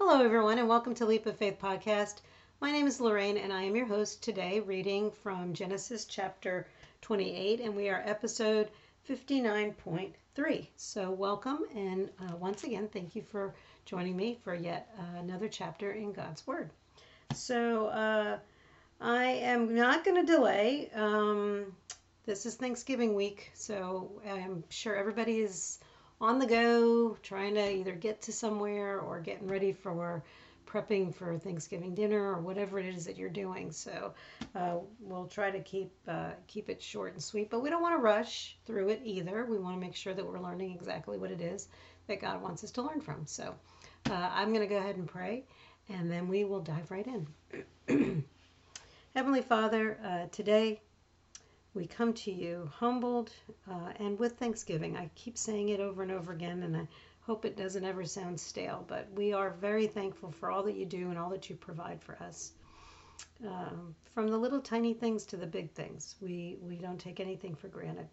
Hello, everyone, and welcome to Leap of Faith podcast. My name is Lorraine, and I am your host today, reading from Genesis chapter 28, and we are episode 59.3. So, welcome, and uh, once again, thank you for joining me for yet uh, another chapter in God's Word. So, uh, I am not going to delay. Um, this is Thanksgiving week, so I'm sure everybody is on the go, trying to either get to somewhere or getting ready for prepping for Thanksgiving dinner or whatever it is that you're doing. So uh, we'll try to keep uh, keep it short and sweet, but we don't want to rush through it either. We want to make sure that we're learning exactly what it is that God wants us to learn from. So uh, I'm going to go ahead and pray, and then we will dive right in. Heavenly Father, uh, today we come to you humbled uh, and with thanksgiving. I keep saying it over and over again, and I hope it doesn't ever sound stale, but we are very thankful for all that you do and all that you provide for us. Um, from the little tiny things to the big things, we, we don't take anything for granted.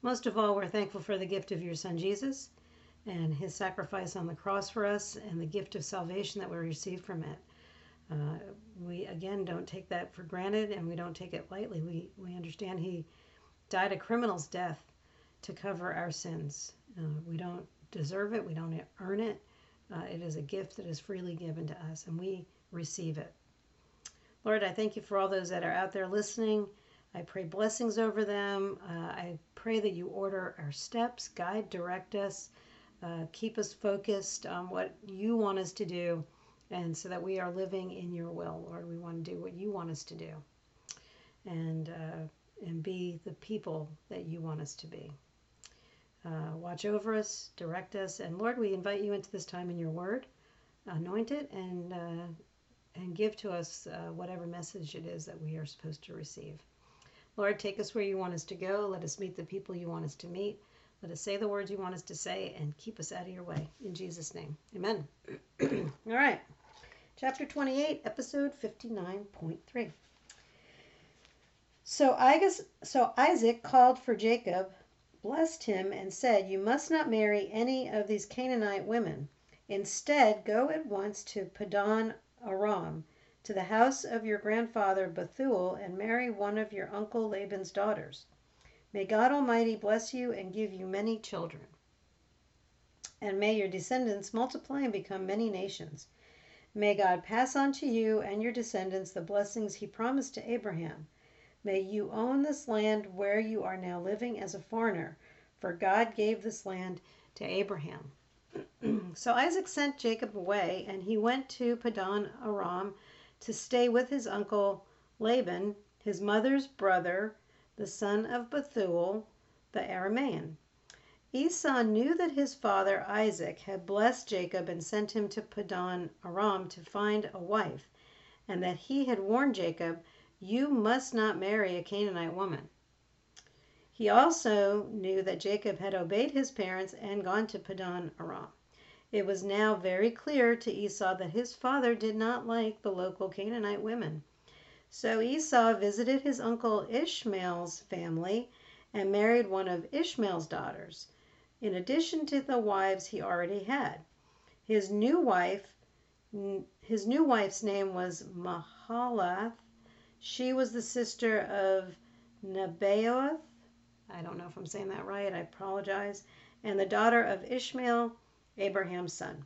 Most of all, we're thankful for the gift of your Son Jesus and his sacrifice on the cross for us and the gift of salvation that we receive from it. Uh, we again don't take that for granted and we don't take it lightly. We, we understand he died a criminal's death to cover our sins. Uh, we don't deserve it, we don't earn it. Uh, it is a gift that is freely given to us and we receive it. Lord, I thank you for all those that are out there listening. I pray blessings over them. Uh, I pray that you order our steps, guide, direct us, uh, keep us focused on what you want us to do and so that we are living in your will, Lord. We want to do what you want us to do, and uh, and be the people that you want us to be. Uh, watch over us, direct us, and Lord, we invite you into this time in your Word. Anoint it and uh, and give to us uh, whatever message it is that we are supposed to receive. Lord, take us where you want us to go. Let us meet the people you want us to meet. Let us say the words you want us to say and keep us out of your way. In Jesus' name, amen. All right chapter 28, episode 59.3. So, Isaac, so Isaac called for Jacob, blessed him, and said, You must not marry any of these Canaanite women. Instead, go at once to Padan Aram, to the house of your grandfather Bethuel, and marry one of your uncle Laban's daughters. May God Almighty bless you and give you many children. And may your descendants multiply and become many nations. May God pass on to you and your descendants the blessings he promised to Abraham. May you own this land where you are now living as a foreigner, for God gave this land to Abraham. so Isaac sent Jacob away, and he went to Padan Aram to stay with his uncle Laban, his mother's brother, the son of Bethuel, the Aramean. Esau knew that his father Isaac had blessed Jacob and sent him to Padan Aram to find a wife, and that he had warned Jacob, You must not marry a Canaanite woman. He also knew that Jacob had obeyed his parents and gone to Padan Aram. It was now very clear to Esau that his father did not like the local Canaanite women. So Esau visited his uncle Ishmael's family and married one of Ishmael's daughters in addition to the wives he already had. His new wife his new wife's name was Mahalath. She was the sister of Nebaioth. I don't know if I'm saying that right. I apologize. And the daughter of Ishmael, Abraham's son.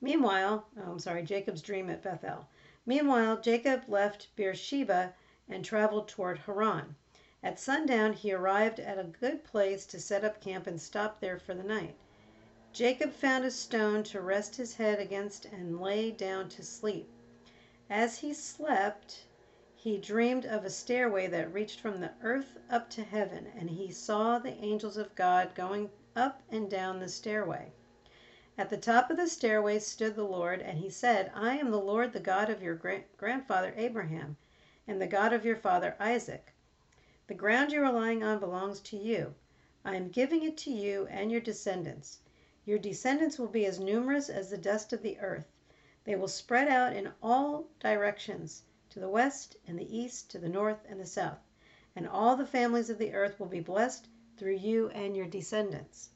Meanwhile, oh, I'm sorry, Jacob's dream at Bethel. Meanwhile, Jacob left Beersheba and traveled toward Haran. At sundown he arrived at a good place to set up camp and stop there for the night. Jacob found a stone to rest his head against and lay down to sleep. As he slept, he dreamed of a stairway that reached from the earth up to heaven, and he saw the angels of God going up and down the stairway. At the top of the stairway stood the Lord, and he said, I am the Lord, the God of your grandfather Abraham, and the God of your father Isaac. The ground you are lying on belongs to you. I am giving it to you and your descendants. Your descendants will be as numerous as the dust of the earth. They will spread out in all directions, to the west and the east, to the north and the south. And all the families of the earth will be blessed through you and your descendants.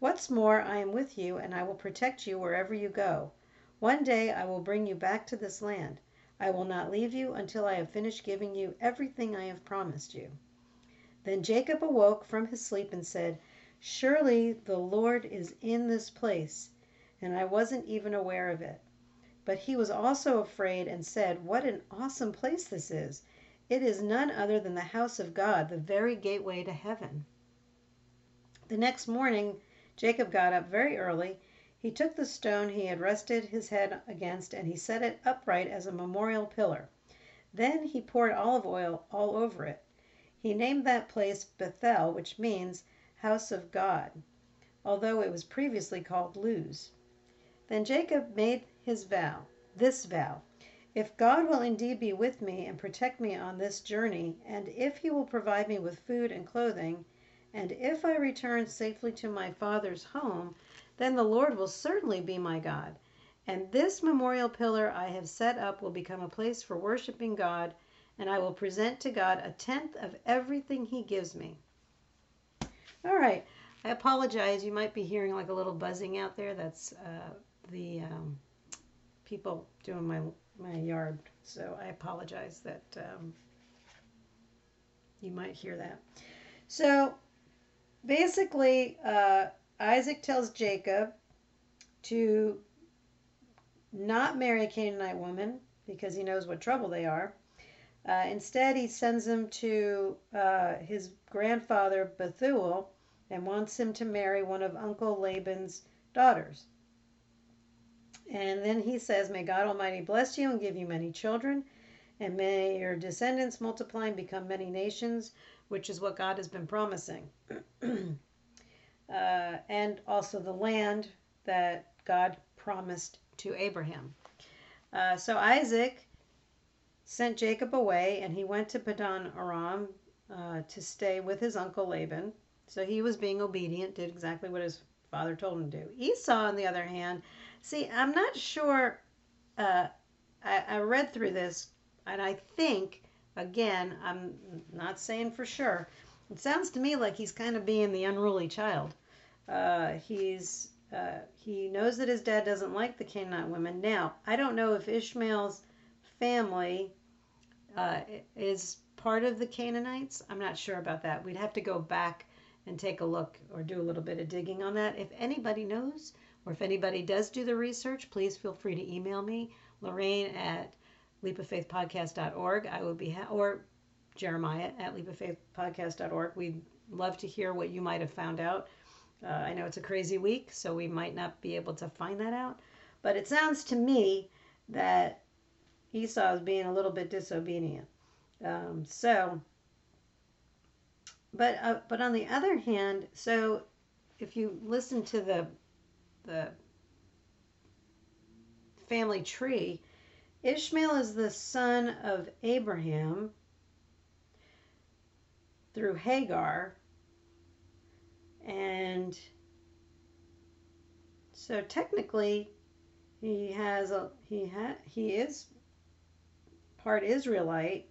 What's more, I am with you, and I will protect you wherever you go. One day I will bring you back to this land. I will not leave you until I have finished giving you everything I have promised you. Then Jacob awoke from his sleep and said, Surely the Lord is in this place, and I wasn't even aware of it. But he was also afraid and said, What an awesome place this is! It is none other than the house of God, the very gateway to heaven. The next morning Jacob got up very early. He took the stone he had rested his head against and he set it upright as a memorial pillar. Then he poured olive oil all over it. He named that place Bethel, which means house of God, although it was previously called Luz. Then Jacob made his vow, this vow If God will indeed be with me and protect me on this journey, and if he will provide me with food and clothing, and if I return safely to my father's home, then the Lord will certainly be my God. And this memorial pillar I have set up will become a place for worshiping God and I will present to God a tenth of everything He gives me. All right. I apologize. You might be hearing like a little buzzing out there. That's uh, the um, people doing my my yard. So I apologize that um, you might hear that. So basically, uh, Isaac tells Jacob to not marry a Canaanite woman because he knows what trouble they are. Uh, instead, he sends him to uh, his grandfather Bethuel and wants him to marry one of Uncle Laban's daughters. And then he says, May God Almighty bless you and give you many children, and may your descendants multiply and become many nations, which is what God has been promising. uh, and also the land that God promised to Abraham. Uh, so Isaac sent Jacob away, and he went to Padan Aram uh, to stay with his uncle Laban. So he was being obedient, did exactly what his father told him to do. Esau, on the other hand, see, I'm not sure. Uh, I, I read through this, and I think, again, I'm not saying for sure. It sounds to me like he's kind of being the unruly child. Uh, he's uh, he knows that his dad doesn't like the Canaanite women. Now, I don't know if Ishmael's family uh, is part of the Canaanites. I'm not sure about that. We'd have to go back and take a look or do a little bit of digging on that. If anybody knows, or if anybody does do the research, please feel free to email me, Lorraine at leapoffaithpodcast.org. I would be, ha- or Jeremiah at leapoffaithpodcast.org. We'd love to hear what you might have found out. Uh, I know it's a crazy week, so we might not be able to find that out. But it sounds to me that Esau is being a little bit disobedient. Um, so, but uh, but on the other hand, so if you listen to the the family tree, Ishmael is the son of Abraham through Hagar, and so technically he has a he ha, he is part Israelite.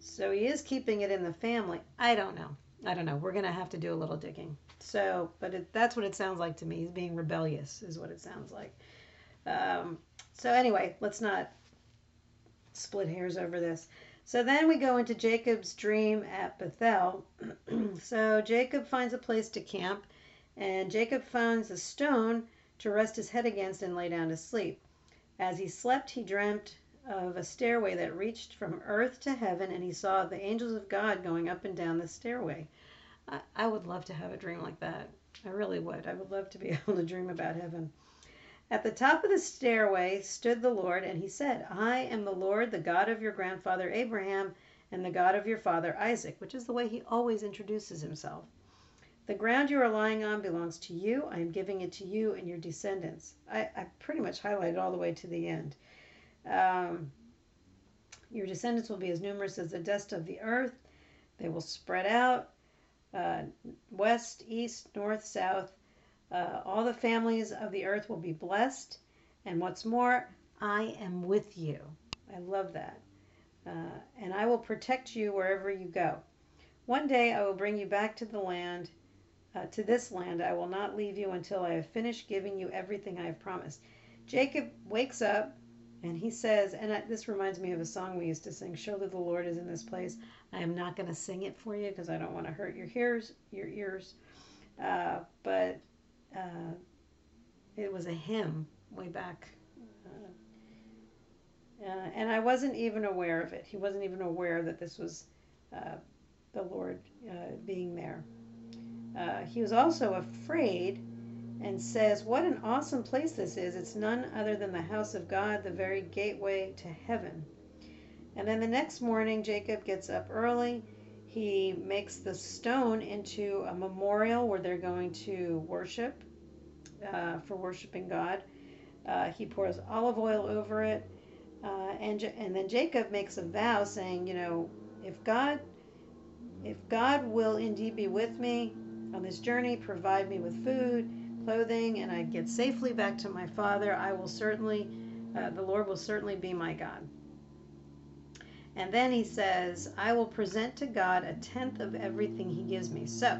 So he is keeping it in the family. I don't know. I don't know. We're going to have to do a little digging. So, but it, that's what it sounds like to me. He's being rebellious, is what it sounds like. Um, so, anyway, let's not split hairs over this. So then we go into Jacob's dream at Bethel. so Jacob finds a place to camp, and Jacob finds a stone to rest his head against and lay down to sleep. As he slept, he dreamt of a stairway that reached from earth to heaven, and he saw the angels of God going up and down the stairway. I, I would love to have a dream like that. I really would. I would love to be able to dream about heaven. At the top of the stairway stood the Lord, and he said, I am the Lord, the God of your grandfather Abraham, and the God of your father Isaac, which is the way he always introduces himself. The ground you are lying on belongs to you. I am giving it to you and your descendants. I, I pretty much highlighted all the way to the end. Um, your descendants will be as numerous as the dust of the earth. They will spread out uh, west, east, north, south. Uh, all the families of the earth will be blessed. And what's more, I am with you. I love that. Uh, and I will protect you wherever you go. One day I will bring you back to the land uh, to this land. I will not leave you until I have finished giving you everything I have promised. Jacob wakes up and he says, and I, this reminds me of a song we used to sing, Surely the Lord is in this place. I am not going to sing it for you because I don't want to hurt your ears. Your ears. Uh, but uh, it was a hymn way back. Uh, uh, and I wasn't even aware of it. He wasn't even aware that this was uh, the Lord uh, being there. he was also afraid and says, What an awesome place this is! It's none other than the house of God, the very gateway to heaven. And then the next morning, Jacob gets up early. He makes the stone into a memorial where they're going to worship, uh, for worshiping God. Uh, he pours olive oil over it. Uh, and, and then Jacob makes a vow saying, You know, if God. If God will indeed be with me on this journey, provide me with food, clothing and I get safely back to my father, I will certainly, uh, the Lord will certainly be my God. And then he says, I will present to God a tenth of everything he gives me. So,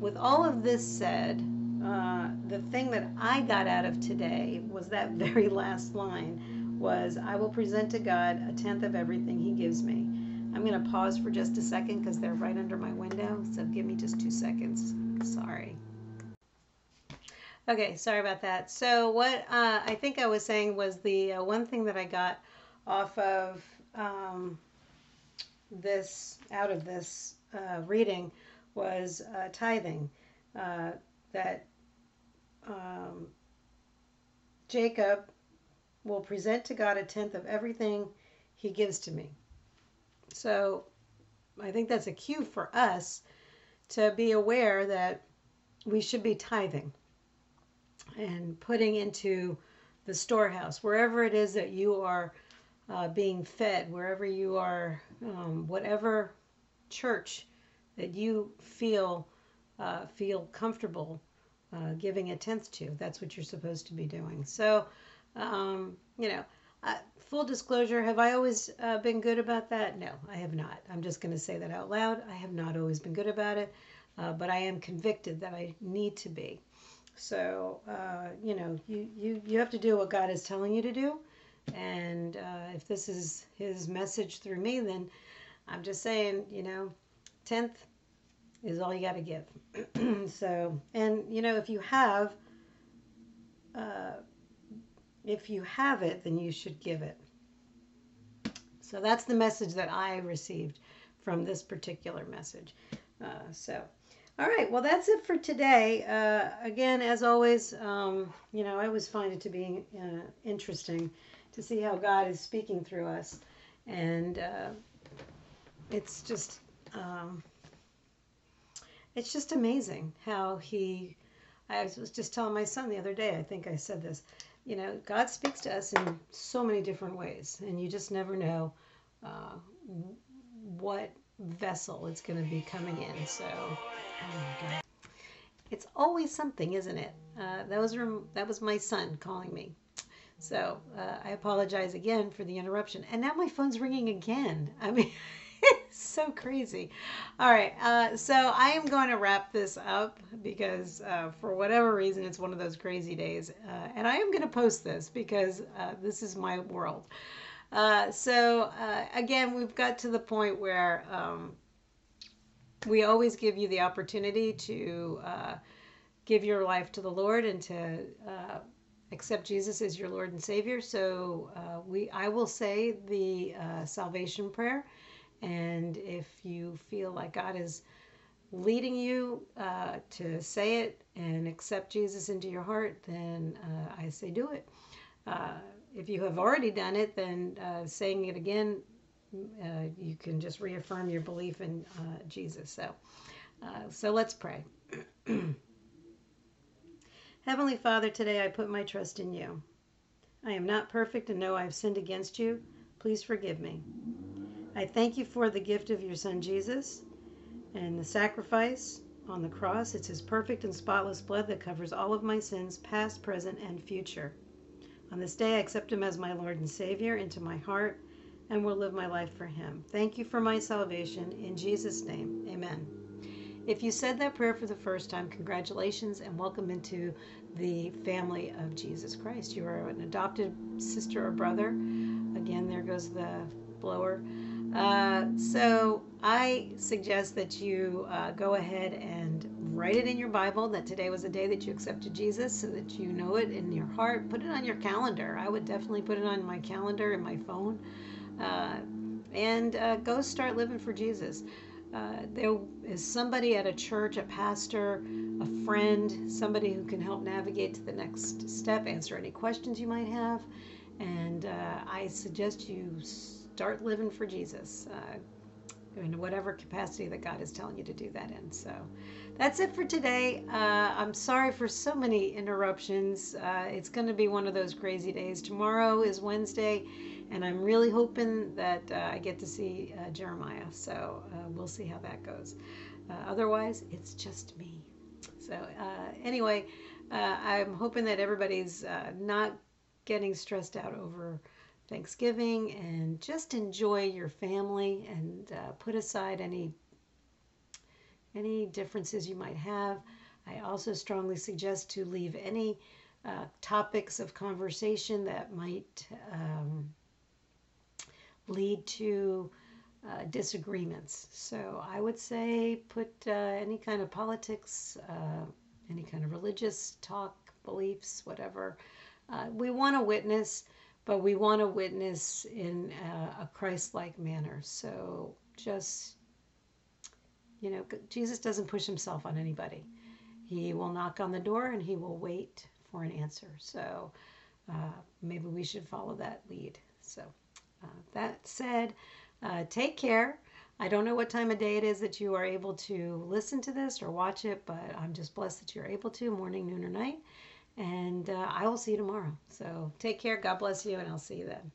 with all of this said, uh, the thing that I got out of today was that very last line was, I will present to God a tenth of everything he gives me. I'm going to pause for just a second because they're right under my window. So give me just two seconds. Sorry. Okay, sorry about that. So what uh, I think I was saying was the uh, one thing that I got off of um, this, out of this uh, reading, was uh, tithing. Uh, that um, Jacob will present to God a tenth of everything he gives to me. So I think that's a cue for us to be aware that we should be tithing and putting into the storehouse, wherever it is that you are uh, being fed, wherever you are, um, whatever church that you feel uh, feel comfortable uh, giving a tenth to. That's what you're supposed to be doing. So, um, you know, full disclosure, have I always uh, been good about that? No, I have not. I'm just going to say that out loud. I have not always been good about it, uh, but I am convicted that I need to be. So, uh, you know, you, you, you have to do what God is telling you to do. And uh, if this is his message through me, then I'm just saying, you know, 10th is all you got to give. so, and, you know, if you have, uh, if you have it, then you should give it. So that's the message that I received from this particular message. Uh, so, all right, well, that's it for today. Uh, again, as always, um, you know, I always find it to be uh, interesting to see how God is speaking through us. And uh, it's just, um, it's just amazing how he, I was just telling my son the other day, I think I said this, you know, God speaks to us in so many different ways, and you just never know uh, what vessel it's going to be coming in. So, oh it's always something, isn't it? Uh, that was that was my son calling me. So uh, I apologize again for the interruption. And now my phone's ringing again. I mean, it's so crazy. All right. Uh, so I am going to wrap this up because uh, for whatever reason, it's one of those crazy days. Uh, and I am going to post this because uh, this is my world. Uh, so again, we've got to the point where um, we always give you the opportunity to give your life to the Lord and to accept Jesus as your Lord and Savior. So uh, we, I will say the uh, salvation prayer, and if you feel like God is leading you to say it and accept Jesus into your heart, then I say do it if you have already done it, then uh, saying it again, uh, you can just reaffirm your belief in uh, Jesus. So, uh, so let's pray. Heavenly Father, today I put my trust in you. I am not perfect and know I have sinned against you. Please forgive me. I thank you for the gift of your Son Jesus and the sacrifice on the cross. It's his perfect and spotless blood that covers all of my sins, past, present, and future. On this day, I accept Him as my Lord and Savior into my heart and will live my life for Him. Thank you for my salvation. In Jesus' name, amen. If you said that prayer for the first time, congratulations and welcome into the family of Jesus Christ. You are an adopted sister or brother. Again, there goes the blower. Uh, so I suggest that you uh, go ahead and write it in your Bible that today was the day that you accepted Jesus so that you know it in your heart. Put it on your calendar. I would definitely put it on my calendar in my phone. Uh, and uh, go start living for Jesus. Uh, there is somebody at a church, a pastor, a friend, somebody who can help navigate to the next step, answer any questions you might have. And uh, I suggest you start living for Jesus uh, in whatever capacity that God is telling you to do that in. So that's it for today. Uh, I'm sorry for so many interruptions. Uh, it's going to be one of those crazy days. Tomorrow is Wednesday, and I'm really hoping that uh, I get to see uh, Jeremiah. So uh, we'll see how that goes. Uh, otherwise, it's just me. So anyway, I'm hoping that everybody's not getting stressed out over. Thanksgiving and just enjoy your family and put aside any any differences you might have. I also strongly suggest to leave any uh, topics of conversation that might um, lead to uh, disagreements. So I would say put uh, any kind of politics, uh, any kind of religious talk, beliefs, whatever. Uh, we want to witness, but we want to witness in a, a Christ like manner. So just you know, Jesus doesn't push himself on anybody. He will knock on the door and he will wait for an answer. So uh, maybe we should follow that lead. So uh, that said, uh, take care. I don't know what time of day it is that you are able to listen to this or watch it, but I'm just blessed that you're able to, morning, noon, or night. And uh, I will see you tomorrow. So take care. God bless you, and I'll see you then.